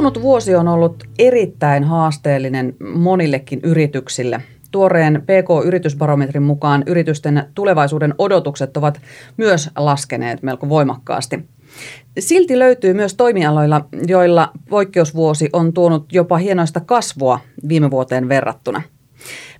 Kulunut vuosi on ollut erittäin haasteellinen monillekin yrityksille. Tuoreen PK-yritysbarometrin mukaan yritysten tulevaisuuden odotukset ovat myös laskeneet melko voimakkaasti. Silti löytyy myös toimialoilla, joilla poikkeusvuosi on tuonut jopa hienoista kasvua viime vuoteen verrattuna.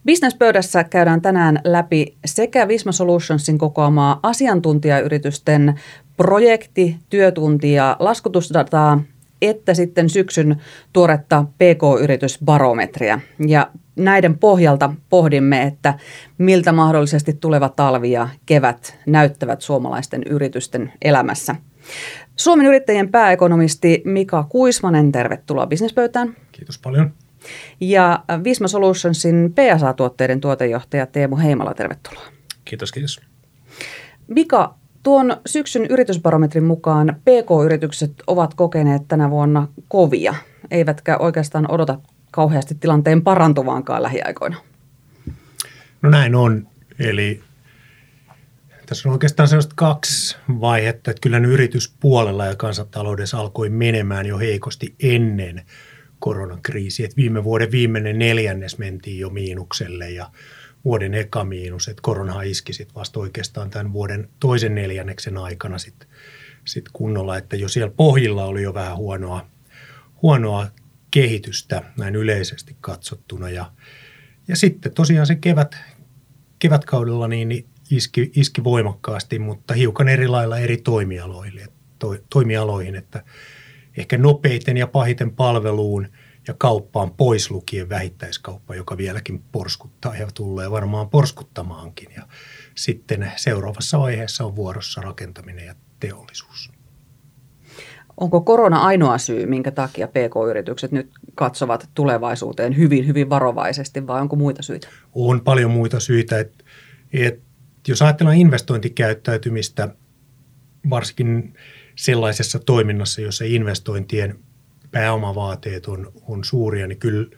Businesspöydässä käydään tänään läpi sekä Visma Solutionsin kokoamaa asiantuntijayritysten projekti, työtunti ja laskutusdataa että sitten syksyn tuoretta PK-yritysbarometria. Ja näiden pohjalta pohdimme, että miltä mahdollisesti tuleva talvi ja kevät näyttävät suomalaisten yritysten elämässä. Suomen yrittäjien pääekonomisti Mika Kuismanen, tervetuloa Businesspöytään. Kiitos paljon. Ja Visma Solutionsin PSA-tuotteiden tuotejohtaja Teemu Heimala, tervetuloa. Kiitos, kiitos. Mika, Tuon syksyn yritysbarometrin mukaan PK-yritykset ovat kokeneet tänä vuonna kovia, eivätkä oikeastaan odota kauheasti tilanteen parantuvaankaan lähiaikoina. No näin on. Eli tässä on oikeastaan sellaista kaksi vaihetta, että kyllä yrityspuolella ja kansantaloudessa alkoi menemään jo heikosti ennen koronakriisiä. Viime vuoden viimeinen neljännes mentiin jo miinukselle ja vuoden eka miinus, että korona iski sitten vasta oikeastaan tämän vuoden toisen neljänneksen aikana sitten sit kunnolla, että jo siellä pohjilla oli jo vähän huonoa, huonoa kehitystä näin yleisesti katsottuna. Ja, ja sitten tosiaan se kevät, kevätkaudella niin iski, iski voimakkaasti, mutta hiukan eri lailla eri toimialoille, to, toimialoihin, että ehkä nopeiten ja pahiten palveluun – ja kauppaan pois lukien vähittäiskauppa, joka vieläkin porskuttaa ja tulee varmaan porskuttamaankin. Ja sitten seuraavassa vaiheessa on vuorossa rakentaminen ja teollisuus. Onko korona ainoa syy, minkä takia PK-yritykset nyt katsovat tulevaisuuteen hyvin, hyvin varovaisesti vai onko muita syitä? On paljon muita syitä. Et, et, jos ajatellaan investointikäyttäytymistä, varsinkin sellaisessa toiminnassa, jossa investointien pääomavaateet on, on suuria, niin kyllä,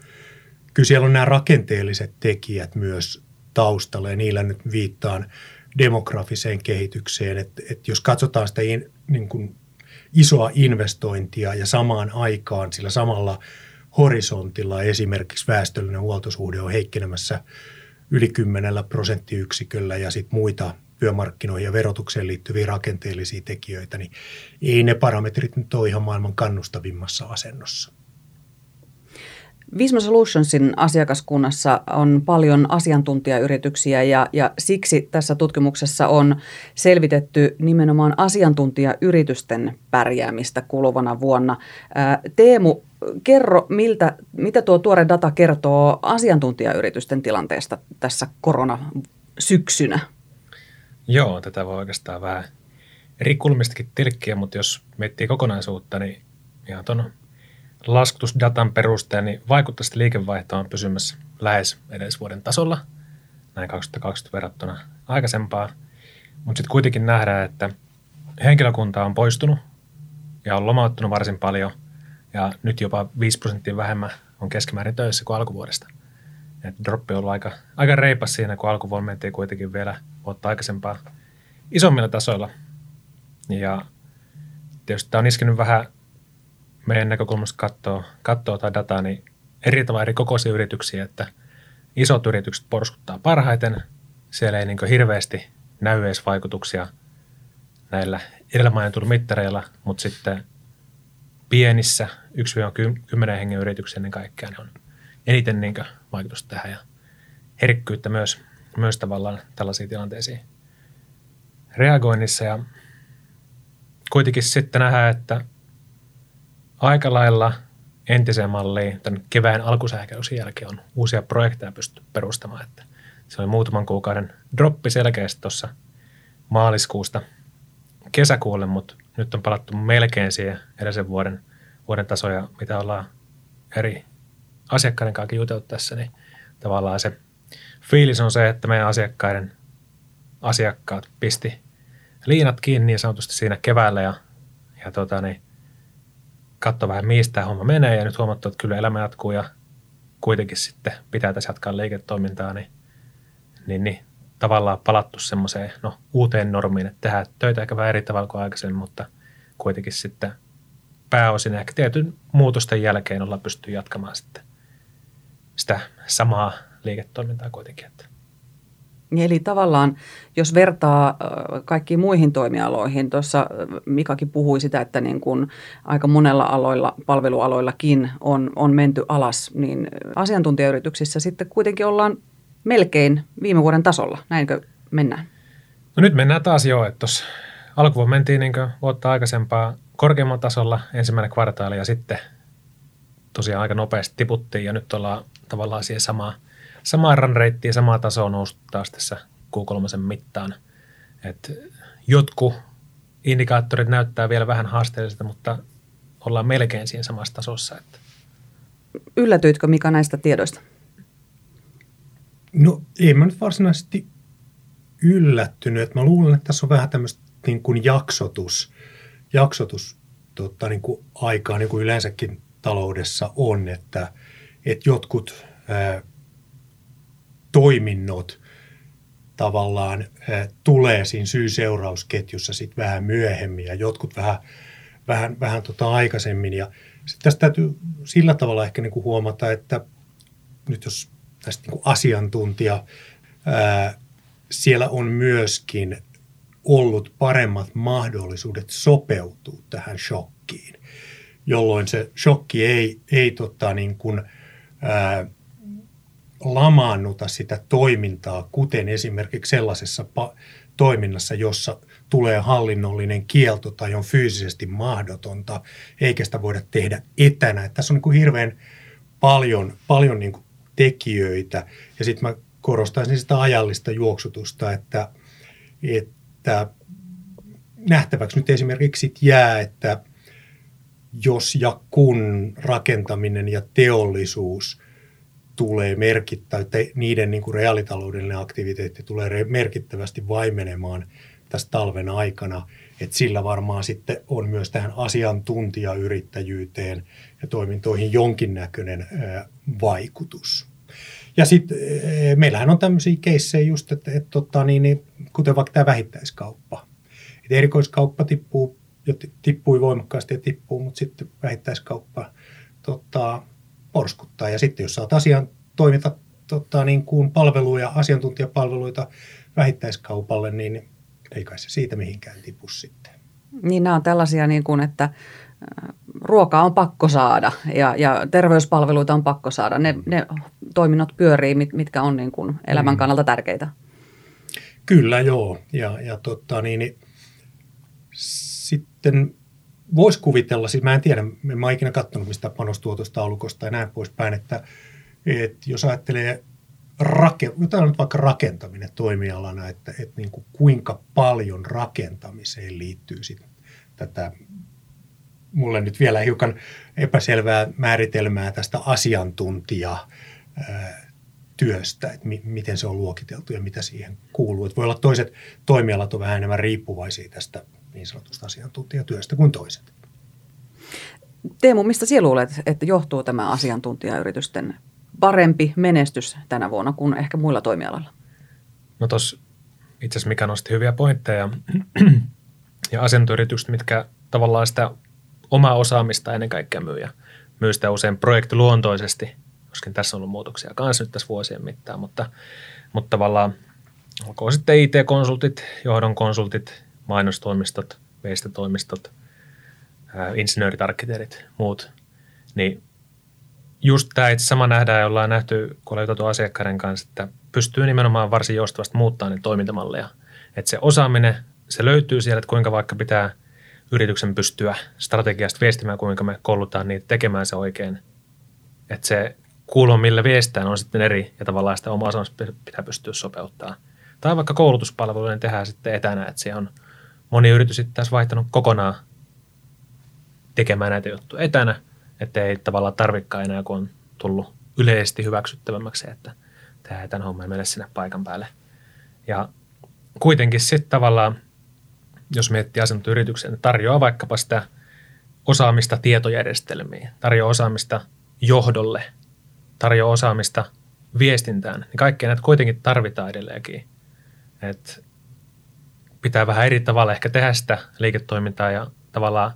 kyllä siellä on nämä rakenteelliset tekijät myös taustalla ja niillä nyt viittaan demografiseen kehitykseen, että, että jos katsotaan sitä in, niin kuin isoa investointia ja samaan aikaan sillä samalla horisontilla esimerkiksi väestöllinen huoltosuhde on heikkenemässä yli 10 prosenttiyksiköllä ja sitten muita työmarkkinoihin ja verotukseen liittyviä rakenteellisia tekijöitä, niin ei ne parametrit nyt ole ihan maailman kannustavimmassa asennossa. Visma Solutionsin asiakaskunnassa on paljon asiantuntijayrityksiä ja, ja siksi tässä tutkimuksessa on selvitetty nimenomaan asiantuntijayritysten pärjäämistä kuluvana vuonna. Teemu, kerro, miltä, mitä tuo tuore data kertoo asiantuntijayritysten tilanteesta tässä koronasyksynä? Joo, tätä voi oikeastaan vähän eri kulmistakin tilkkiä, mutta jos miettii kokonaisuutta, niin ihan tuon laskutusdatan perusteella niin vaikuttaisi liikevaihtoon pysymässä lähes edellisvuoden tasolla, näin 2020 verrattuna aikaisempaan. Mutta sitten kuitenkin nähdään, että henkilökunta on poistunut ja on lomauttunut varsin paljon ja nyt jopa 5 prosenttia vähemmän on keskimäärin töissä kuin alkuvuodesta – et droppi on ollut aika, aika reipas siinä, kun alkuvuonna mentiin kuitenkin vielä vuotta aikaisempaa isommilla tasoilla. Ja tietysti tämä on iskenyt vähän meidän näkökulmasta katsoa, katsoa tai dataa, niin eri tavalla eri kokoisia yrityksiä, että isot yritykset porskuttaa parhaiten. Siellä ei niin hirveästi näy edes vaikutuksia näillä edellä mainituilla mittareilla, mutta sitten pienissä 1-10 hengen yrityksiä ennen kaikkea ne on eniten niin vaikutusta tähän ja herkkyyttä myös, myös tavallaan tällaisiin tilanteisiin reagoinnissa. Ja kuitenkin sitten nähdään, että aika lailla entiseen malliin tämän kevään alkusähkäyksen jälkeen on uusia projekteja pysty perustamaan. Että se oli muutaman kuukauden droppi selkeästi tuossa maaliskuusta kesäkuulle, mutta nyt on palattu melkein siihen edellisen vuoden, vuoden tasoja, mitä ollaan eri asiakkaiden kanssa juteltaessa, niin tavallaan se fiilis on se, että meidän asiakkaiden asiakkaat pisti liinat kiinni niin sanotusti siinä keväällä ja, ja tota, niin, katso vähän, mistä tämä homma menee ja nyt huomattu, että kyllä elämä jatkuu ja kuitenkin sitten pitää tässä jatkaa liiketoimintaa, niin, niin, niin tavallaan palattu semmoiseen no, uuteen normiin, että tehdään töitä ehkä vähän eri tavalla kuin aikaisemmin, mutta kuitenkin sitten pääosin ehkä tietyn muutosten jälkeen ollaan pystyy jatkamaan sitten sitä samaa liiketoimintaa kuitenkin. Että. Eli tavallaan, jos vertaa kaikkiin muihin toimialoihin, tuossa Mikakin puhui sitä, että niin kuin aika monella aloilla, palvelualoillakin on, on menty alas, niin asiantuntijayrityksissä sitten kuitenkin ollaan melkein viime vuoden tasolla. Näinkö mennään? No nyt mennään taas jo, että tuossa alkuvuonna mentiin niin vuotta aikaisempaa korkeammalla tasolla ensimmäinen kvartaali ja sitten tosiaan aika nopeasti tiputtiin ja nyt ollaan tavallaan siihen samaan, samaan run reittiin, samaa tasoa noussut taas tässä Q3 mittaan. Et jotkut indikaattorit näyttää vielä vähän haasteellisilta, mutta ollaan melkein siinä samassa tasossa. Että. Yllätyitkö Mika näistä tiedoista? No ei mä nyt varsinaisesti yllättynyt. Mä luulen, että tässä on vähän tämmöistä niin kuin jaksotus, jaksotus tota, niin kuin aikaa, niin kuin yleensäkin taloudessa on, että, että jotkut ää, toiminnot tavallaan ää, tulee siinä syy-seurausketjussa sitten vähän myöhemmin ja jotkut vähän, vähän, vähän tota aikaisemmin. Ja sitten tästä täytyy sillä tavalla ehkä niin kuin huomata, että nyt jos tästä niin kuin asiantuntija, ää, siellä on myöskin ollut paremmat mahdollisuudet sopeutua tähän shokkiin, jolloin se shokki ei, ei tota niin kuin, ää, lamaannuta sitä toimintaa, kuten esimerkiksi sellaisessa pa- toiminnassa, jossa tulee hallinnollinen kielto tai on fyysisesti mahdotonta, eikä sitä voida tehdä etänä. Että tässä on niin kuin hirveän paljon, paljon niin kuin tekijöitä. Ja sitten mä korostaisin sitä ajallista juoksutusta, että, että nähtäväksi nyt esimerkiksi jää, että jos ja kun rakentaminen ja teollisuus tulee merkittävästi, niiden niin kuin reaalitaloudellinen aktiviteetti tulee merkittävästi vaimenemaan tässä talven aikana, että sillä varmaan sitten on myös tähän asiantuntijayrittäjyyteen ja toimintoihin jonkinnäköinen vaikutus. Ja sitten meillähän on tämmöisiä keissejä just, että, että tota, niin, niin, kuten vaikka tämä vähittäiskauppa. Että erikoiskauppa tippuu tippui voimakkaasti ja tippuu, mutta sitten vähittäiskauppa tota, porskuttaa. Ja sitten jos saat asian toimita tota, niin kuin palveluja, asiantuntijapalveluita vähittäiskaupalle, niin ei kai se siitä mihinkään tipu sitten. Niin nämä on tällaisia, niin kuin, että ruokaa on pakko saada ja, ja terveyspalveluita on pakko saada. Ne, ne toiminnot pyörii, mit, mitkä on niin kuin elämän mm. kannalta tärkeitä. Kyllä joo. Ja, ja tota, niin, niin, sitten voisi kuvitella, siis mä en tiedä, en ikinä katsonut mistä panostuotostaulukosta ja näin poispäin, että, että jos ajattelee rake, jotain nyt vaikka rakentaminen toimialana, että, että niin kuin kuinka paljon rakentamiseen liittyy sit tätä mulle nyt vielä hiukan epäselvää määritelmää tästä asiantuntija työstä, että mi- miten se on luokiteltu ja mitä siihen kuuluu. Että voi olla toiset toimialat on vähän enemmän riippuvaisia tästä niin sanotusta asiantuntijatyöstä kuin toiset. Teemu, mistä sinä luulet, että johtuu tämä asiantuntijayritysten parempi menestys tänä vuonna kuin ehkä muilla toimialalla? No tuossa itse asiassa Mika nosti hyviä pointteja ja asiantuntijayritykset, mitkä tavallaan sitä omaa osaamista ennen kaikkea myy ja myy sitä usein projektiluontoisesti, koska tässä on ollut muutoksia kanssa nyt tässä vuosien mittaan, mutta, mutta tavallaan onko sitten IT-konsultit, johdon konsultit, mainostoimistot, veistötoimistot, insinöörit, arkkitehdit, muut, niin just tämä itse sama nähdään ja ollaan nähty, kun ollaan asiakkaiden kanssa, että pystyy nimenomaan varsin joustavasti muuttamaan niitä toimintamalleja. Että se osaaminen, se löytyy siellä, että kuinka vaikka pitää – yrityksen pystyä strategiasta viestimään, kuinka me koulutaan niitä tekemään se oikein. Että se kulma, millä viestään, on sitten eri ja tavallaan sitä omaa pitää pystyä sopeuttaa. Tai vaikka koulutuspalveluiden tehdään sitten etänä, että se on moni yritys sitten taas vaihtanut kokonaan tekemään näitä juttuja etänä, että ei tavallaan tarvikaan enää, kun on tullut yleisesti hyväksyttävämmäksi, että tehdään tämän homman meille sinne paikan päälle. Ja kuitenkin sitten tavallaan – jos miettii asuntoyrityksen, niin tarjoaa vaikkapa sitä osaamista tietojärjestelmiin, tarjoaa osaamista johdolle, tarjoaa osaamista viestintään, niin kaikkea näitä kuitenkin tarvitaan edelleenkin. Et pitää vähän eri tavalla ehkä tehdä sitä liiketoimintaa ja tavallaan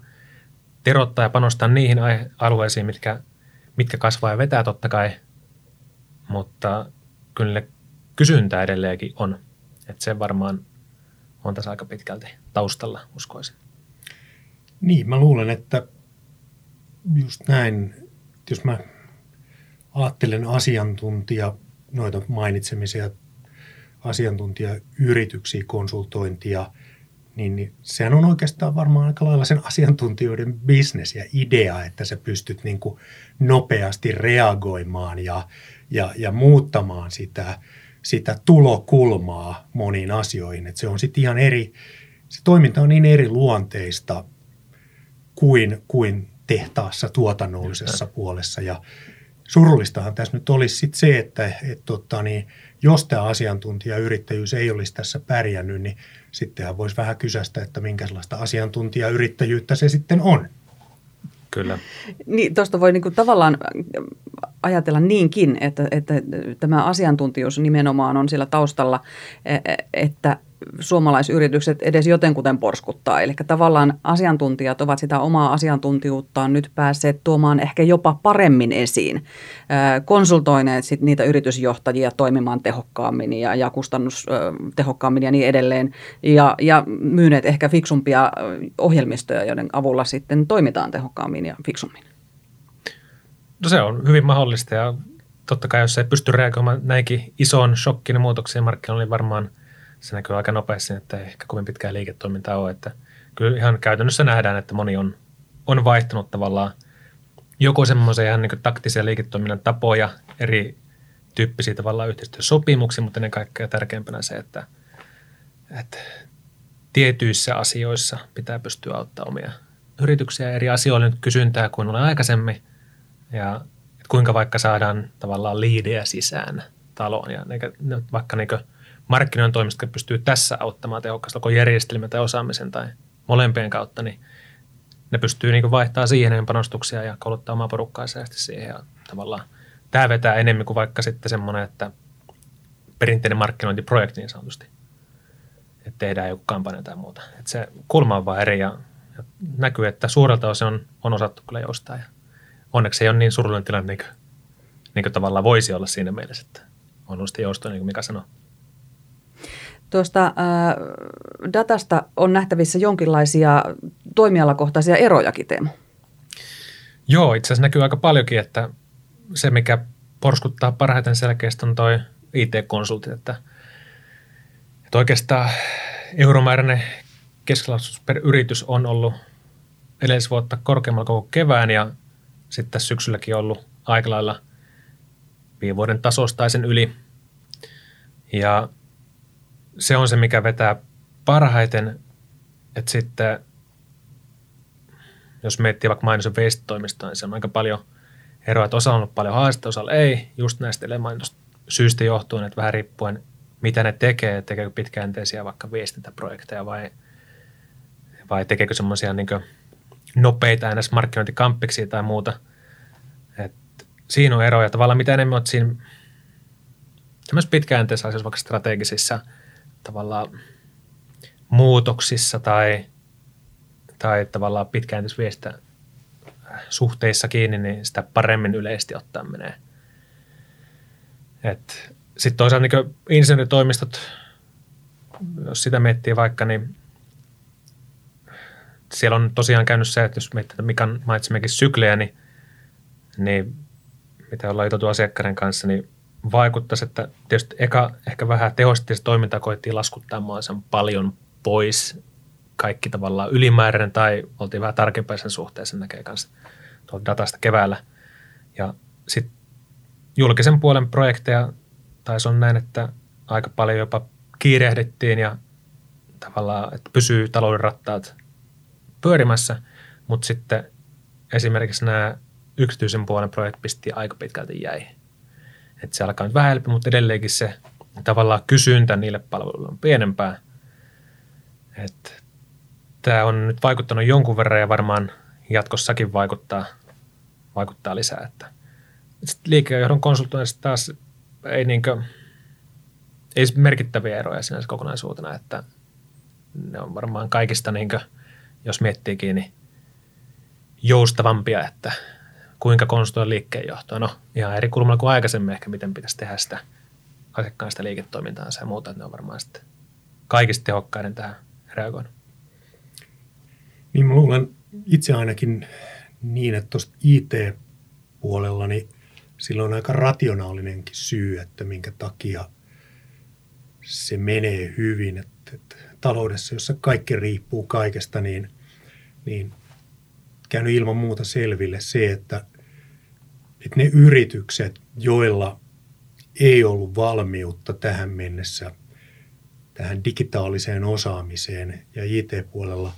terottaa ja panostaa niihin alueisiin, mitkä, mitkä kasvaa ja vetää totta kai, mutta kyllä kysyntää edelleenkin on. Että se varmaan on tässä aika pitkälti taustalla, uskoisin. Niin, mä luulen, että just näin, jos mä ajattelen asiantuntija, noita mainitsemisia asiantuntijayrityksiä, konsultointia, niin, niin sehän on oikeastaan varmaan aika lailla sen asiantuntijoiden bisnes ja idea, että sä pystyt niin kuin nopeasti reagoimaan ja, ja, ja muuttamaan sitä, sitä tulokulmaa moniin asioihin. Että se on sitten ihan eri, se toiminta on niin eri luonteista kuin, kuin tehtaassa tuotannollisessa puolessa ja surullistahan tässä nyt olisi sit se, että et, tota, niin, jos tämä asiantuntijayrittäjyys ei olisi tässä pärjännyt, niin sittenhän voisi vähän kysästä, että minkälaista asiantuntijayrittäjyyttä se sitten on. Kyllä. Niin, tuosta voi niinku tavallaan ajatella niinkin, että, että tämä asiantuntijuus nimenomaan on siellä taustalla, e, e, että suomalaisyritykset edes jotenkuten porskuttaa. Eli tavallaan asiantuntijat ovat sitä omaa asiantuntijuuttaan nyt päässeet tuomaan ehkä jopa paremmin esiin. Konsultoineet sit niitä yritysjohtajia toimimaan tehokkaammin ja, ja kustannustehokkaammin ja niin edelleen. Ja, ja myyneet ehkä fiksumpia ohjelmistoja, joiden avulla sitten toimitaan tehokkaammin ja fiksummin. No se on hyvin mahdollista ja totta kai jos ei pysty reagoimaan näinkin isoon shokkiin muutoksiin markkinoilla, niin varmaan – se näkyy aika nopeasti, että ei ehkä kovin pitkää liiketoimintaa ole. Että kyllä ihan käytännössä nähdään, että moni on, on vaihtanut tavallaan joko semmoisia ihan niin taktisia liiketoiminnan tapoja, eri tyyppisiä tavallaan yhteistyösopimuksia, mutta ennen kaikkea tärkeimpänä se, että, että tietyissä asioissa pitää pystyä auttamaan omia yrityksiä eri asioille nyt kysyntää kuin oli aikaisemmin ja että kuinka vaikka saadaan tavallaan liidejä sisään taloon ja vaikka niin markkinoiden toimista pystyy tässä auttamaan tehokkaasti, joko järjestelmä tai osaamisen tai molempien kautta, niin ne pystyy niin vaihtaa siihen panostuksia ja kouluttaa omaa porukkaa siihen ja tavallaan tämä vetää enemmän kuin vaikka sitten semmoinen, että perinteinen markkinointiprojekti niin sanotusti, että tehdään joku kampanja tai muuta. Että se kulma on vaan eri ja, ja näkyy, että suurelta osin on, on osattu kyllä joustaa ja onneksi ei ole niin surullinen tilanne niin kuin, niin kuin tavallaan voisi olla siinä mielessä, että on ollut joustoa, niin kuin Mika sanoi. Tuosta äh, datasta on nähtävissä jonkinlaisia toimialakohtaisia erojakin, Teemu. Joo, itse asiassa näkyy aika paljonkin, että se, mikä porskuttaa parhaiten selkeästi on toi IT-konsultit, että, että oikeastaan euromääräinen keskilaisuus per yritys on ollut edellisvuotta korkeammalla koko kevään ja sitten syksylläkin ollut aika lailla viime vuoden tasosta sen yli. Ja se on se, mikä vetää parhaiten, että sitten jos miettii vaikka mainos- ja viestitoimistoa, niin se on aika paljon eroa, että osa on ollut paljon haastetta, osalla ei, just näistä syistä johtuen, että vähän riippuen mitä ne tekee, tekeekö pitkäjänteisiä vaikka viestintäprojekteja vai, vai tekeekö semmoisia niin nopeita ns. markkinointikamppiksi tai muuta. Et siinä on eroja. Tavallaan mitä enemmän olet siinä pitkäjänteisissä asioissa, vaikka strategisissa – tavallaan muutoksissa tai, tai tavallaan pitkäjänteisviestintä suhteissa kiinni, niin sitä paremmin yleisesti ottaen menee. Sitten toisaalta niin insinööritoimistot, jos sitä miettii vaikka, niin siellä on tosiaan käynyt se, että jos miettii Mikan mainitsemmekin syklejä, niin, niin mitä ollaan juteltu asiakkaiden kanssa, niin vaikuttaisi, että tietysti eka ehkä vähän tehostettiin se toiminta, koettiin laskuttaa sen paljon pois kaikki tavallaan ylimääräinen tai oltiin vähän tarkempia sen suhteen, sen näkee kanssa tuolta datasta keväällä. Ja sitten julkisen puolen projekteja taisi on näin, että aika paljon jopa kiirehdittiin ja tavallaan, että pysyy talouden rattaat pyörimässä, mutta sitten esimerkiksi nämä yksityisen puolen projektit pisti aika pitkälti jäi. Että se alkaa nyt vähän helpommin, mutta edelleenkin se tavallaan kysyntä niille palveluille on pienempää. Että tämä on nyt vaikuttanut jonkun verran ja varmaan jatkossakin vaikuttaa, vaikuttaa lisää. Että liikejohdon konsultoinnissa taas ei, niinkö, ei merkittäviä eroja sinänsä kokonaisuutena, että ne on varmaan kaikista, niinkö, jos miettiikin, niin joustavampia, että kuinka konstruoida liikkeenjohtoa. No ihan eri kulmalla kuin aikaisemmin ehkä, miten pitäisi tehdä sitä asiakkaan sitä liiketoimintaansa ja muuta, että ne on varmaan sitten kaikista tehokkaiden tähän reagoinut. Niin mä luulen itse ainakin niin, että tuosta IT-puolella niin sillä on aika rationaalinenkin syy, että minkä takia se menee hyvin. Että, että taloudessa, jossa kaikki riippuu kaikesta, niin, niin käynyt ilman muuta selville se, että, että ne yritykset, joilla ei ollut valmiutta tähän mennessä tähän digitaaliseen osaamiseen ja IT-puolella,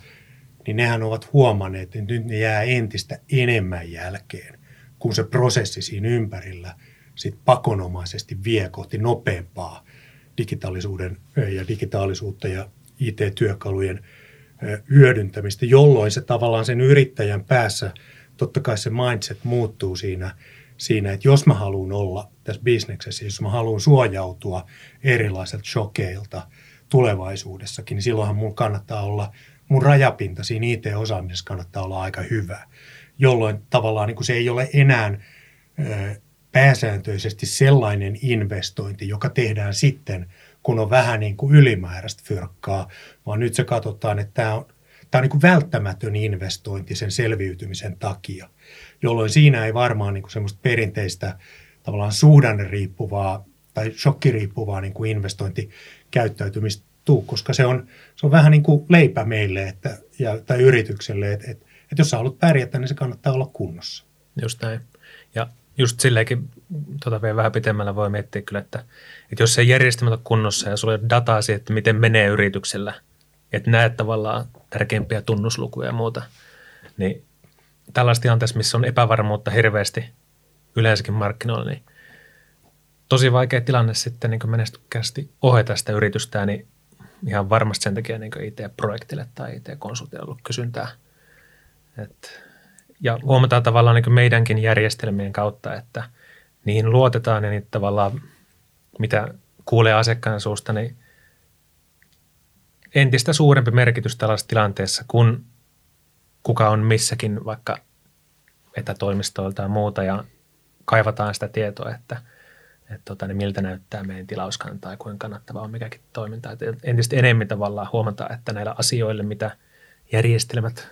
niin nehän ovat huomanneet, että nyt ne jää entistä enemmän jälkeen, kun se prosessi siinä ympärillä sit pakonomaisesti vie kohti nopeampaa digitaalisuuden ja digitaalisuutta ja IT-työkalujen hyödyntämistä, jolloin se tavallaan sen yrittäjän päässä, totta kai se mindset muuttuu siinä, siinä että jos mä haluan olla tässä bisneksessä, jos mä haluan suojautua erilaisilta shokeilta tulevaisuudessakin, niin silloinhan mun kannattaa olla, mun rajapinta siinä IT-osaamisessa kannattaa olla aika hyvä, jolloin tavallaan niin kuin se ei ole enää pääsääntöisesti sellainen investointi, joka tehdään sitten – kun on vähän niin kuin ylimääräistä fyrkkaa, vaan nyt se katsotaan, että tämä on, tämä on niin kuin välttämätön investointi sen selviytymisen takia, jolloin siinä ei varmaan niin kuin semmoista perinteistä tavallaan suhdanne riippuvaa tai shokkiriippuvaa niin kuin investointikäyttäytymistä tuu, koska se on, se on vähän niin kuin leipä meille että, ja, tai yritykselle, että, että, että jos sä haluat pärjätä, niin se kannattaa olla kunnossa. Just näin. Ja just silleenkin tota vielä vähän pitemmällä voi miettiä kyllä, että, että jos se järjestelmä on kunnossa ja sulla on dataa siitä, että miten menee yrityksellä, että näet tavallaan tärkeimpiä tunnuslukuja ja muuta, niin tällaista tilanteessa, missä on epävarmuutta hirveästi yleensäkin markkinoilla, niin tosi vaikea tilanne sitten niin menestykkäästi ohjata sitä yritystä, niin ihan varmasti sen takia niin IT-projektille tai IT-konsultille ollut kysyntää. että ja huomataan tavallaan niin meidänkin järjestelmien kautta, että niihin luotetaan ja niitä tavallaan, mitä kuulee asiakkaan suusta, niin entistä suurempi merkitys tällaisessa tilanteessa, kun kuka on missäkin vaikka etätoimistoilta tai muuta ja kaivataan sitä tietoa, että, että tota, niin miltä näyttää meidän tilauskanta tai kuinka kannattavaa on mikäkin toiminta. Että entistä enemmän tavallaan huomataan, että näillä asioilla, mitä järjestelmät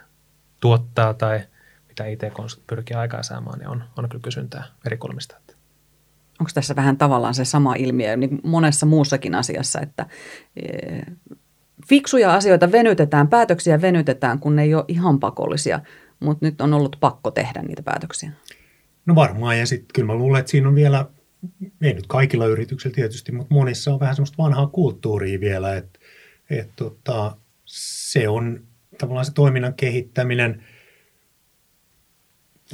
tuottaa tai – mitä IT-konsult pyrkii aikaansaamaan, niin on, on kyllä kysyntää eri kulmista. Onko tässä vähän tavallaan se sama ilmiö niin monessa muussakin asiassa, että e, fiksuja asioita venytetään, päätöksiä venytetään, kun ne ei ole ihan pakollisia, mutta nyt on ollut pakko tehdä niitä päätöksiä? No varmaan, ja sitten kyllä mä luulen, että siinä on vielä, ei nyt kaikilla yrityksillä tietysti, mutta monissa on vähän semmoista vanhaa kulttuuria vielä, että, että tota, se on tavallaan se toiminnan kehittäminen –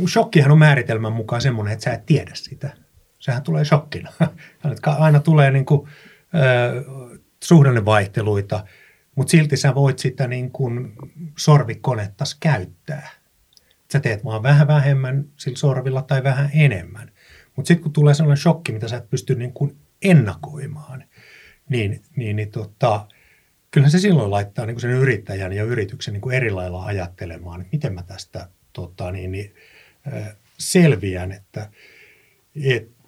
Shokkihan on määritelmän mukaan semmoinen, että sä et tiedä sitä. Sehän tulee shokkina. Aina tulee niin kuin, äh, suhdannevaihteluita, mutta silti sä voit sitä niin kuin sorvikonettas käyttää. Sä teet vaan vähän vähemmän sillä sorvilla tai vähän enemmän. Mutta sitten kun tulee sellainen shokki, mitä sä et pysty niin kuin ennakoimaan, niin, niin, niin tota, kyllä se silloin laittaa niin kuin sen yrittäjän ja yrityksen niin kuin eri lailla ajattelemaan, että miten mä tästä tota, niin, niin, selviän, että, että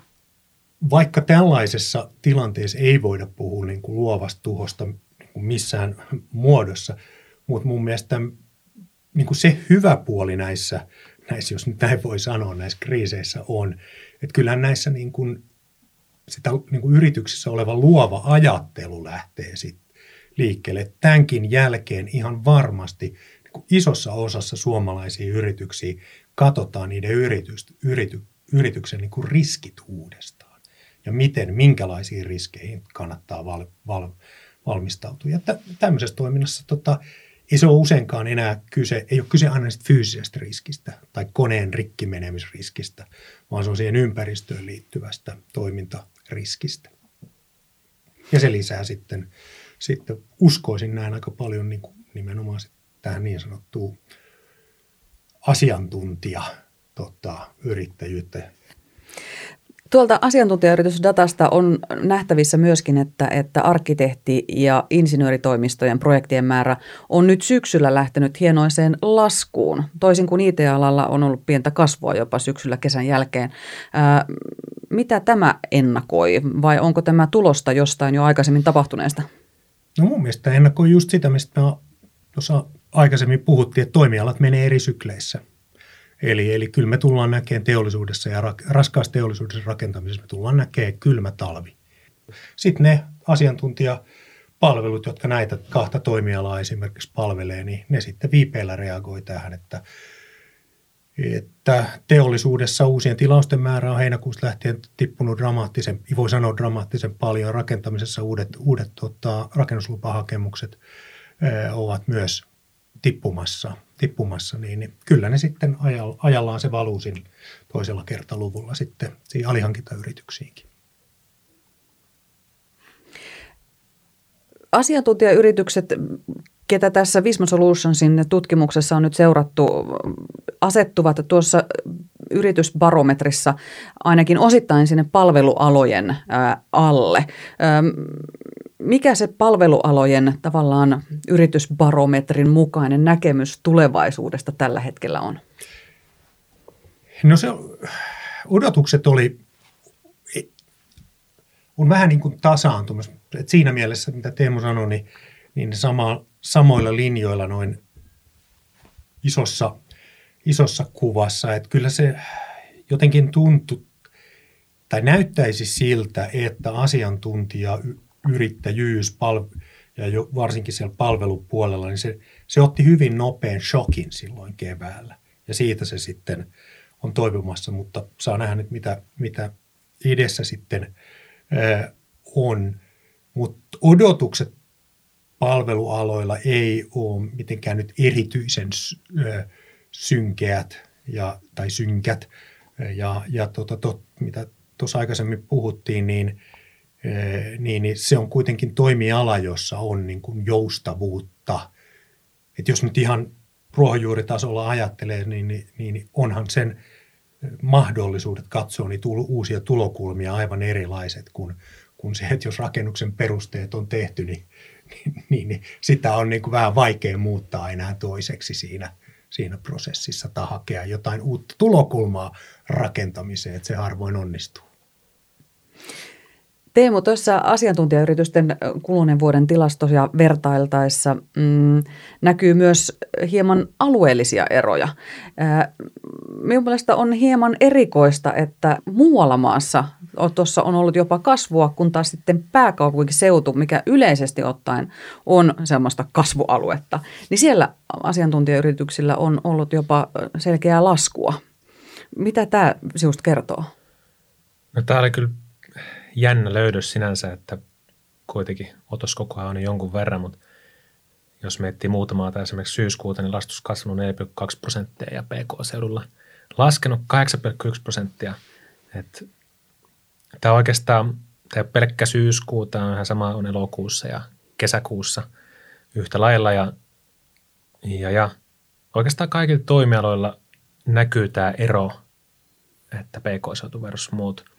vaikka tällaisessa tilanteessa ei voida puhua niin kuin luovasta tuhosta niin kuin missään muodossa, mutta mun mielestä niin kuin se hyvä puoli näissä, näissä, jos nyt näin voi sanoa, näissä kriiseissä on, että kyllähän näissä niin kuin, sitä niin kuin yrityksissä oleva luova ajattelu lähtee sitten liikkeelle. Tämänkin jälkeen ihan varmasti niin isossa osassa suomalaisia yrityksiä katsotaan niiden yritys, yrity, yrityksen niin kuin riskit uudestaan ja miten, minkälaisiin riskeihin kannattaa val, val, valmistautua. Ja tä, tämmöisessä toiminnassa tota, ei se ole useinkaan enää kyse, ei ole kyse aina fyysisestä riskistä tai koneen rikkimenemisriskistä, vaan se on siihen ympäristöön liittyvästä toimintariskistä. Ja se lisää sitten, sitten uskoisin näin aika paljon niin kuin nimenomaan tähän niin sanottuun asiantuntija tota, yrittäjyyttä. Tuolta asiantuntijayritysdatasta on nähtävissä myöskin, että, että arkkitehti- ja insinööritoimistojen projektien määrä on nyt syksyllä lähtenyt hienoiseen laskuun. Toisin kuin IT-alalla on ollut pientä kasvua jopa syksyllä kesän jälkeen. Ää, mitä tämä ennakoi vai onko tämä tulosta jostain jo aikaisemmin tapahtuneesta? No mun mielestä ennakoi just sitä, mistä me tuossa aikaisemmin puhuttiin, että toimialat menee eri sykleissä – Eli, eli kyllä me tullaan näkemään teollisuudessa ja rak, raskaassa teollisuudessa rakentamisessa me tullaan näkemään kylmä talvi. Sitten ne asiantuntijapalvelut, jotka näitä kahta toimialaa esimerkiksi palvelee, niin ne sitten viipeillä reagoi tähän, että, että teollisuudessa uusien tilausten määrä on heinäkuusta lähtien tippunut dramaattisen, voi sanoa dramaattisen paljon. Rakentamisessa uudet, uudet tota, rakennuslupahakemukset ö, ovat myös tippumassa, tippumassa niin, niin kyllä ne sitten ajallaan se valuu toisella kertaluvulla sitten siihen alihankintayrityksiinkin. Asiantuntijayritykset, ketä tässä Visma Solutionsin tutkimuksessa on nyt seurattu, asettuvat tuossa yritysbarometrissa ainakin osittain sinne palvelualojen alle mikä se palvelualojen tavallaan yritysbarometrin mukainen näkemys tulevaisuudesta tällä hetkellä on? No se odotukset oli, on vähän niin kuin tasaantumassa. Et siinä mielessä, mitä Teemu sanoi, niin, niin sama, samoilla linjoilla noin isossa, isossa kuvassa. Että kyllä se jotenkin tuntui tai näyttäisi siltä, että asiantuntija yrittäjyys pal- ja jo varsinkin siellä palvelupuolella, niin se, se otti hyvin nopean shokin silloin keväällä. Ja siitä se sitten on toipumassa, mutta saa nähdä nyt, mitä, mitä edessä sitten ää, on. Mutta odotukset palvelualoilla ei ole mitenkään nyt erityisen ää, synkeät ja, tai synkät. Ja, ja tota, tot, mitä tuossa aikaisemmin puhuttiin, niin – niin, niin se on kuitenkin toimiala, jossa on niin kuin joustavuutta. Et jos nyt ihan ruohonjuuritasolla ajattelee, niin, niin, niin onhan sen mahdollisuudet katsoa niitä uusia tulokulmia aivan erilaiset kuin, kuin se, että jos rakennuksen perusteet on tehty, niin, niin, niin, niin sitä on niin kuin vähän vaikea muuttaa enää toiseksi siinä, siinä prosessissa tai hakea jotain uutta tulokulmaa rakentamiseen, että se harvoin onnistuu. Teemu, tuossa asiantuntijayritysten kuluneen vuoden tilastoja vertailtaessa mm, näkyy myös hieman alueellisia eroja. Minun mielestä on hieman erikoista, että muualla maassa tuossa on ollut jopa kasvua, kun taas sitten pääkaupunkiseutu, mikä yleisesti ottaen on semmoista kasvualuetta, niin siellä asiantuntijayrityksillä on ollut jopa selkeää laskua. Mitä tämä sinusta kertoo? No tämä oli kyllä jännä löydös sinänsä, että kuitenkin otos koko ajan on jonkun verran, mutta jos miettii muutamaa tai esimerkiksi syyskuuta, niin lastus kasvanut 4,2 prosenttia ja PK-seudulla laskenut 8,1 prosenttia. Että tämä oikeastaan tämä pelkkä syyskuuta on ihan sama on elokuussa ja kesäkuussa yhtä lailla. Ja, ja, ja oikeastaan kaikilla toimialoilla näkyy tämä ero, että PK-seutu versus muut –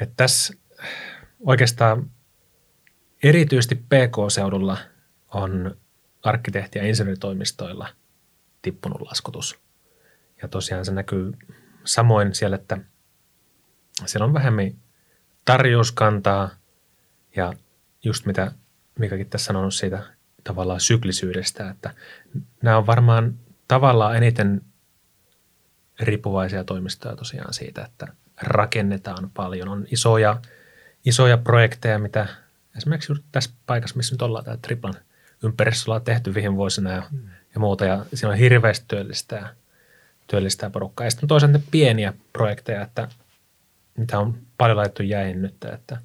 että tässä oikeastaan erityisesti PK-seudulla on arkkitehti- ja insinööritoimistoilla tippunut laskutus. Ja tosiaan se näkyy samoin siellä, että siellä on vähemmän tarjouskantaa ja just mitä Mikakin tässä sanonut siitä tavallaan syklisyydestä, että nämä on varmaan tavallaan eniten riippuvaisia toimistoja tosiaan siitä, että rakennetaan paljon. On isoja, isoja projekteja, mitä esimerkiksi tässä paikassa, missä nyt ollaan, tämä Triplan ympäristössä ollaan tehty viime vuosina ja, mm. ja muuta. Ja siinä on hirveästi työllistää, työllistää porukkaa. Ja sitten on toisaalta pieniä projekteja, että mitä on paljon laitettu jäihin nyt, että,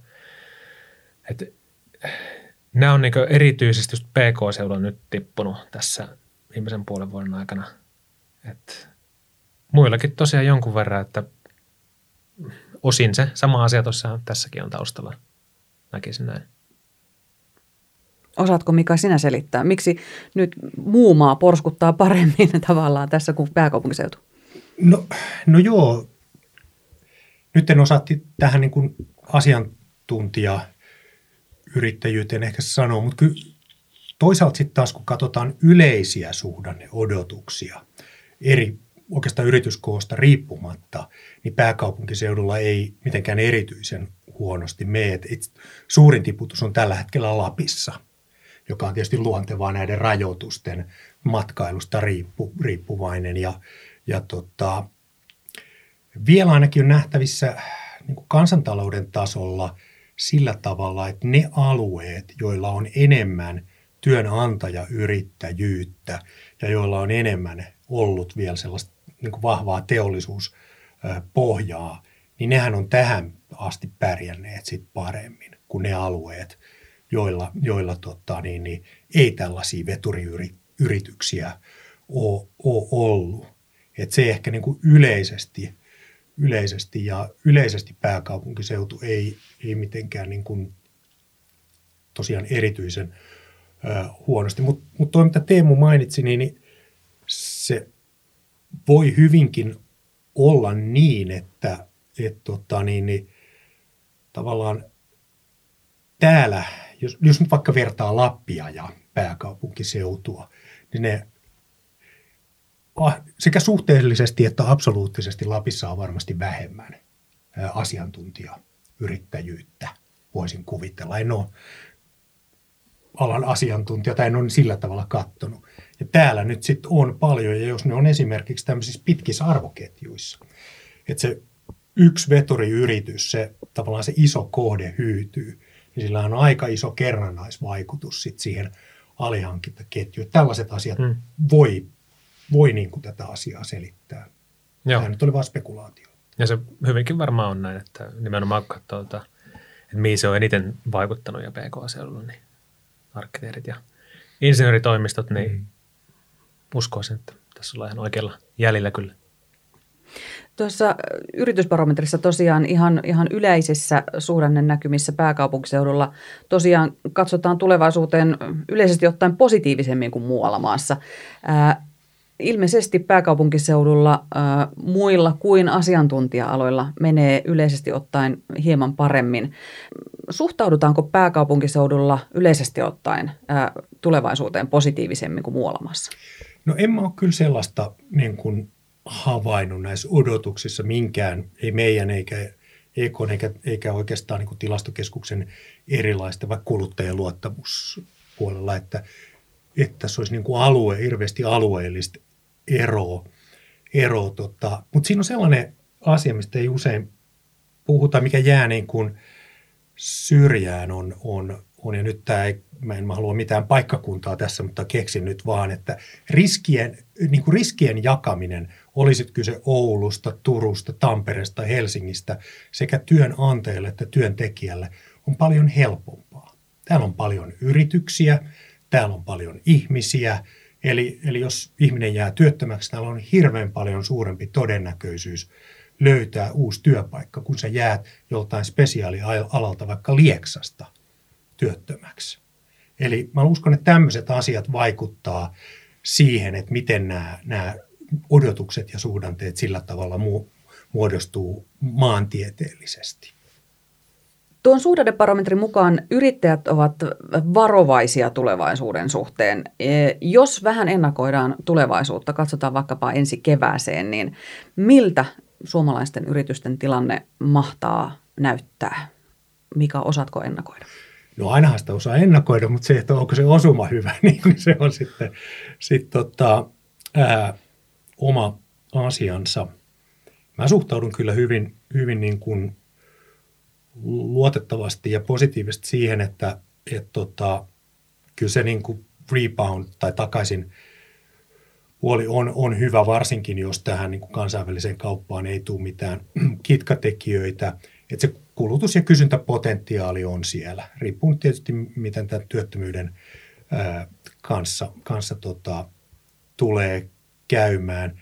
että nämä on niin erityisesti just PK-seudulla nyt tippunut tässä viimeisen puolen vuoden aikana. että muillakin tosiaan jonkun verran, että osin se sama asia tuossa tässäkin on taustalla, näkisin näin. Osaatko Mika sinä selittää, miksi nyt muu maa porskuttaa paremmin tavallaan tässä kuin pääkaupunkiseutu? No, no joo. nyt en osaa tähän niin kuin asiantuntija yrittäjyyteen ehkä sanoa, mutta kyllä toisaalta sitten taas kun katsotaan yleisiä suhdanneodotuksia eri oikeastaan yrityskoosta riippumatta, niin pääkaupunkiseudulla ei mitenkään erityisen huonosti mene. suurin tiputus on tällä hetkellä Lapissa, joka on tietysti luontevaa näiden rajoitusten matkailusta riippu, riippuvainen. Ja, ja tota, vielä ainakin on nähtävissä niin kuin kansantalouden tasolla sillä tavalla, että ne alueet, joilla on enemmän työnantajayrittäjyyttä ja joilla on enemmän ollut vielä sellaista niin kuin vahvaa teollisuuspohjaa, niin nehän on tähän asti pärjänneet sit paremmin kuin ne alueet, joilla, joilla tota, niin, niin, ei tällaisia veturiyrityksiä ole, ole ollut. Et se ehkä niin kuin yleisesti, yleisesti ja yleisesti pääkaupunkiseutu ei, ei mitenkään niin kuin tosiaan erityisen ö, huonosti. Mutta mut tuo, mitä Teemu mainitsi, niin, niin se voi hyvinkin olla niin, että et tota, niin, niin, tavallaan täällä, jos, jos nyt vaikka vertaa Lappia ja pääkaupunkiseutua, niin ne sekä suhteellisesti että absoluuttisesti Lapissa on varmasti vähemmän asiantuntijayrittäjyyttä, voisin kuvitella. En ole alan asiantuntija tai en ole sillä tavalla kattonut. Ja täällä nyt sitten on paljon, ja jos ne on esimerkiksi tämmöisissä pitkissä arvoketjuissa, että se yksi veturiyritys, se tavallaan se iso kohde hyytyy, niin sillä on aika iso kerrannaisvaikutus sit siihen alihankintaketjuun. Tällaiset asiat hmm. voi, voi niin kuin tätä asiaa selittää. Joo. Tämä nyt oli vain spekulaatio. Ja se hyvinkin varmaan on näin, että nimenomaan katsoo, että, että mihin se on eniten vaikuttanut ja PK-seudulla, niin arkkitehdit ja insinööritoimistot, niin hmm. uskoisin, että tässä ollaan ihan oikealla jäljellä kyllä. Tuossa yritysbarometrissa tosiaan ihan, ihan yleisissä suhdannenäkymissä pääkaupunkiseudulla tosiaan katsotaan tulevaisuuteen yleisesti ottaen positiivisemmin kuin muualla maassa. Ää, ilmeisesti pääkaupunkiseudulla ää, muilla kuin asiantuntija-aloilla menee yleisesti ottaen hieman paremmin. Suhtaudutaanko pääkaupunkiseudulla yleisesti ottaen ää, tulevaisuuteen positiivisemmin kuin muualla maassa? No en mä ole kyllä sellaista niin kuin havainnut näissä odotuksissa minkään, ei meidän eikä EK eikä, eikä oikeastaan niin kuin tilastokeskuksen erilaista, vaikka kuluttajien luottamuspuolella, että, että se olisi niin kuin alue, hirveästi alueellista eroa. eroa tota. Mutta siinä on sellainen asia, mistä ei usein puhuta, mikä jää niin kuin syrjään on, on, on ja nyt tämä ei, mä en mä halua mitään paikkakuntaa tässä, mutta keksin nyt vaan, että riskien, niin kuin riskien jakaminen olisit kyse Oulusta, Turusta, Tampereesta Helsingistä, sekä työnantajalle että työntekijälle, on paljon helpompaa. Täällä on paljon yrityksiä, täällä on paljon ihmisiä, eli, eli jos ihminen jää työttömäksi, täällä on hirveän paljon suurempi todennäköisyys löytää uusi työpaikka, kun sä jäät joltain spesiaalialalta vaikka Lieksasta työttömäksi. Eli mä uskon, että tämmöiset asiat vaikuttaa siihen, että miten nämä, nämä odotukset ja suhdanteet sillä tavalla muodostuu maantieteellisesti. Tuon suhdannebarometrin mukaan yrittäjät ovat varovaisia tulevaisuuden suhteen. E, jos vähän ennakoidaan tulevaisuutta, katsotaan vaikkapa ensi kevääseen, niin miltä suomalaisten yritysten tilanne mahtaa näyttää? Mika, osaatko ennakoida? No ainahan sitä osaa ennakoida, mutta se, että onko se osuma hyvä, niin se on sitten sit tota, ää, oma asiansa. Mä suhtaudun kyllä hyvin, hyvin niin kuin luotettavasti ja positiivisesti siihen, että et tota, kyllä se niin kuin rebound tai takaisin puoli on, on hyvä, varsinkin jos tähän niin kuin kansainväliseen kauppaan ei tule mitään kitkatekijöitä. Että se kulutus- ja kysyntäpotentiaali on siellä. Riippuu tietysti, miten tämän työttömyyden ää, kanssa, kanssa tota, tulee käymään.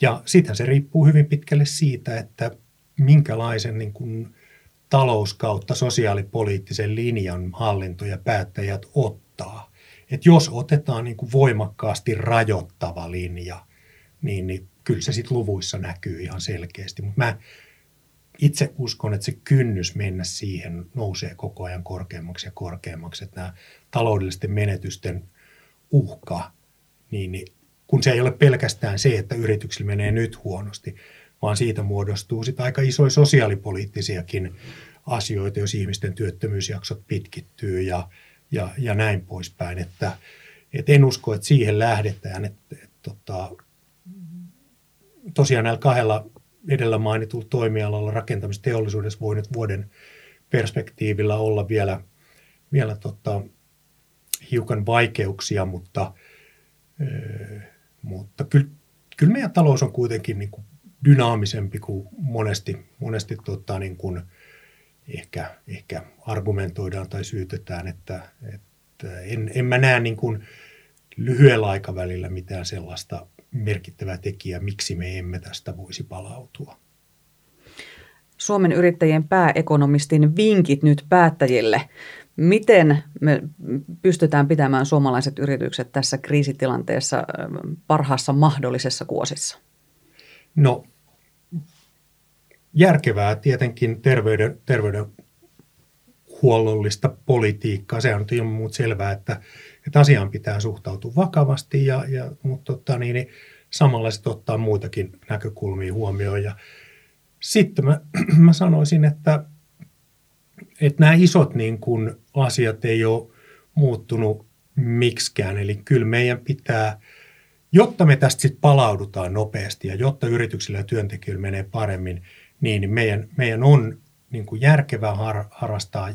Ja sitten se riippuu hyvin pitkälle siitä, että minkälaisen niin kuin talouskautta sosiaalipoliittisen linjan hallinto ja päättäjät ottaa. Et jos otetaan niin kuin voimakkaasti rajoittava linja, niin, niin kyllä se sitten luvuissa näkyy ihan selkeästi. Mutta mä itse uskon, että se kynnys mennä siihen nousee koko ajan korkeammaksi ja korkeammaksi, että nämä taloudellisten menetysten uhka, niin, niin kun se ei ole pelkästään se, että yrityksillä menee nyt huonosti, vaan siitä muodostuu sitten aika isoja sosiaalipoliittisiakin asioita, jos ihmisten työttömyysjaksot pitkittyy ja, ja, ja näin poispäin. Että, et en usko, että siihen lähdetään. Että, et, tota, tosiaan näillä kahdella edellä mainitulla toimialalla rakentamisteollisuudessa voi nyt vuoden perspektiivillä olla vielä, vielä tota, hiukan vaikeuksia, mutta, mutta kyllä, kyllä meidän talous on kuitenkin niin kuin dynaamisempi kuin monesti, monesti tota, niin kuin ehkä, ehkä argumentoidaan tai syytetään, että, että en, en mä näe niin kuin lyhyellä aikavälillä mitään sellaista merkittävää tekijää, miksi me emme tästä voisi palautua. Suomen yrittäjien pääekonomistin vinkit nyt päättäjille. Miten me pystytään pitämään suomalaiset yritykset tässä kriisitilanteessa parhaassa mahdollisessa kuosissa? No järkevää tietenkin terveyden, terveydenhuollollista politiikkaa. Se on ilman muuta selvää, että, että asiaan pitää suhtautua vakavasti, ja, ja, mutta tota, niin, niin, samalla sitten ottaa muitakin näkökulmia huomioon. Ja sitten mä, mä sanoisin, että, että nämä isot niin kuin, asiat ei ole muuttunut miksikään. Eli kyllä meidän pitää, jotta me tästä sitten palaudutaan nopeasti ja jotta yrityksillä ja työntekijöillä menee paremmin, niin meidän, meidän on niin kuin järkevää har, harrastaa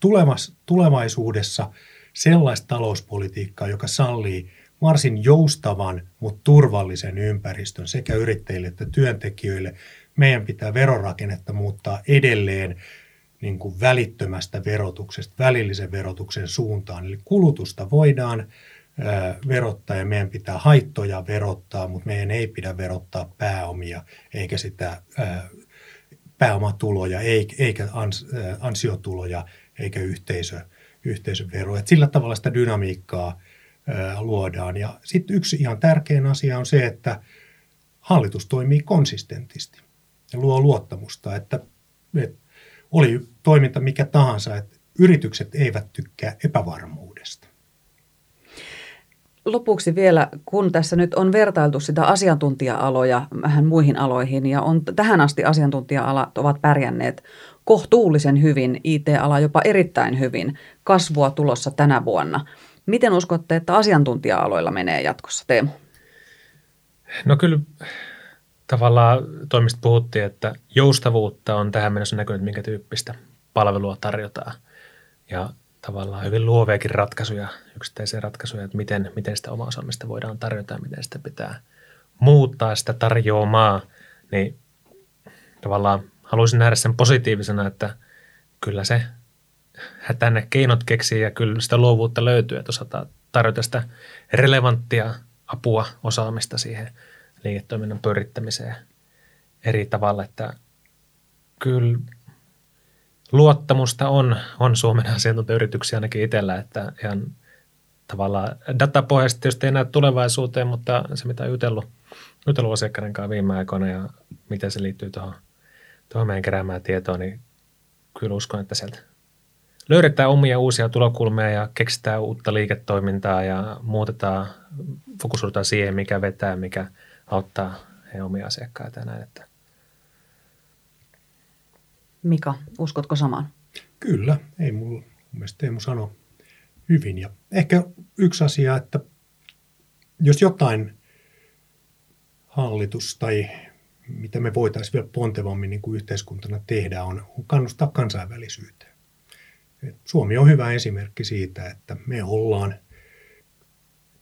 tulevas, tulevaisuudessa sellaista talouspolitiikkaa, joka sallii varsin joustavan, mutta turvallisen ympäristön sekä yrittäjille että työntekijöille. Meidän pitää verorakennetta muuttaa edelleen niin kuin välittömästä verotuksesta välillisen verotuksen suuntaan. Eli kulutusta voidaan verottaa ja meidän pitää haittoja verottaa, mutta meidän ei pidä verottaa pääomia eikä sitä pääomatuloja eikä ansiotuloja eikä yhteisö, yhteisöveroa. Et sillä tavalla sitä dynamiikkaa luodaan. Ja sitten yksi ihan tärkein asia on se, että hallitus toimii konsistentisti ja luo luottamusta, että, että oli toiminta mikä tahansa, että yritykset eivät tykkää epävarmuudesta. Lopuksi vielä, kun tässä nyt on vertailtu sitä asiantuntija-aloja vähän muihin aloihin ja on tähän asti asiantuntija-alat ovat pärjänneet kohtuullisen hyvin, IT-ala jopa erittäin hyvin, kasvua tulossa tänä vuonna. Miten uskotte, että asiantuntija-aloilla menee jatkossa, Teemu? No kyllä tavallaan toimista puhuttiin, että joustavuutta on tähän mennessä näkynyt, minkä tyyppistä palvelua tarjotaan. Ja tavallaan hyvin luoviakin ratkaisuja, yksittäisiä ratkaisuja, että miten, miten sitä omaa osaamista voidaan tarjota ja miten sitä pitää muuttaa sitä tarjoamaa, niin tavallaan haluaisin nähdä sen positiivisena, että kyllä se tänne keinot keksii ja kyllä sitä luovuutta löytyy, että osataan tarjota sitä relevanttia apua, osaamista siihen liiketoiminnan pyörittämiseen eri tavalla, että kyllä luottamusta on, on Suomen asiantuntijayrityksiä ainakin itsellä, että ihan tavallaan datapohjaisesti tietysti ei näe tulevaisuuteen, mutta se mitä jutellut, jutellut asiakkaiden kanssa viime aikoina ja miten se liittyy tuohon, tuohon meidän keräämään tietoon, niin kyllä uskon, että sieltä löydetään omia uusia tulokulmia ja keksitään uutta liiketoimintaa ja muutetaan, fokusoidutaan siihen, mikä vetää, mikä auttaa heidän omia asiakkaita ja näin, että Mika, uskotko samaan? Kyllä, ei mulla, mun mielestä Teemu sanoi hyvin. Ja ehkä yksi asia, että jos jotain hallitus tai mitä me voitaisiin vielä pontevammin niin kuin yhteiskuntana tehdä, on kannustaa kansainvälisyyteen. Et Suomi on hyvä esimerkki siitä, että me ollaan,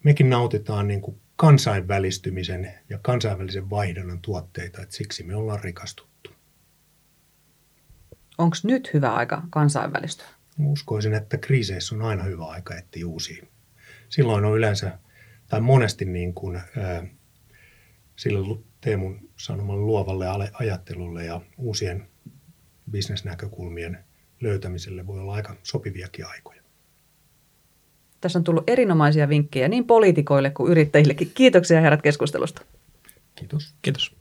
mekin nautitaan niin kuin kansainvälistymisen ja kansainvälisen vaihdunnan tuotteita, että siksi me ollaan rikastuttu. Onko nyt hyvä aika kansainvälistyä? Uskoisin, että kriiseissä on aina hyvä aika etsiä uusia. Silloin on yleensä, tai monesti niin kuin, sille Teemun sanoman luovalle ajattelulle ja uusien bisnesnäkökulmien löytämiselle voi olla aika sopiviakin aikoja. Tässä on tullut erinomaisia vinkkejä niin poliitikoille kuin yrittäjillekin. Kiitoksia herrat keskustelusta. Kiitos. Kiitos.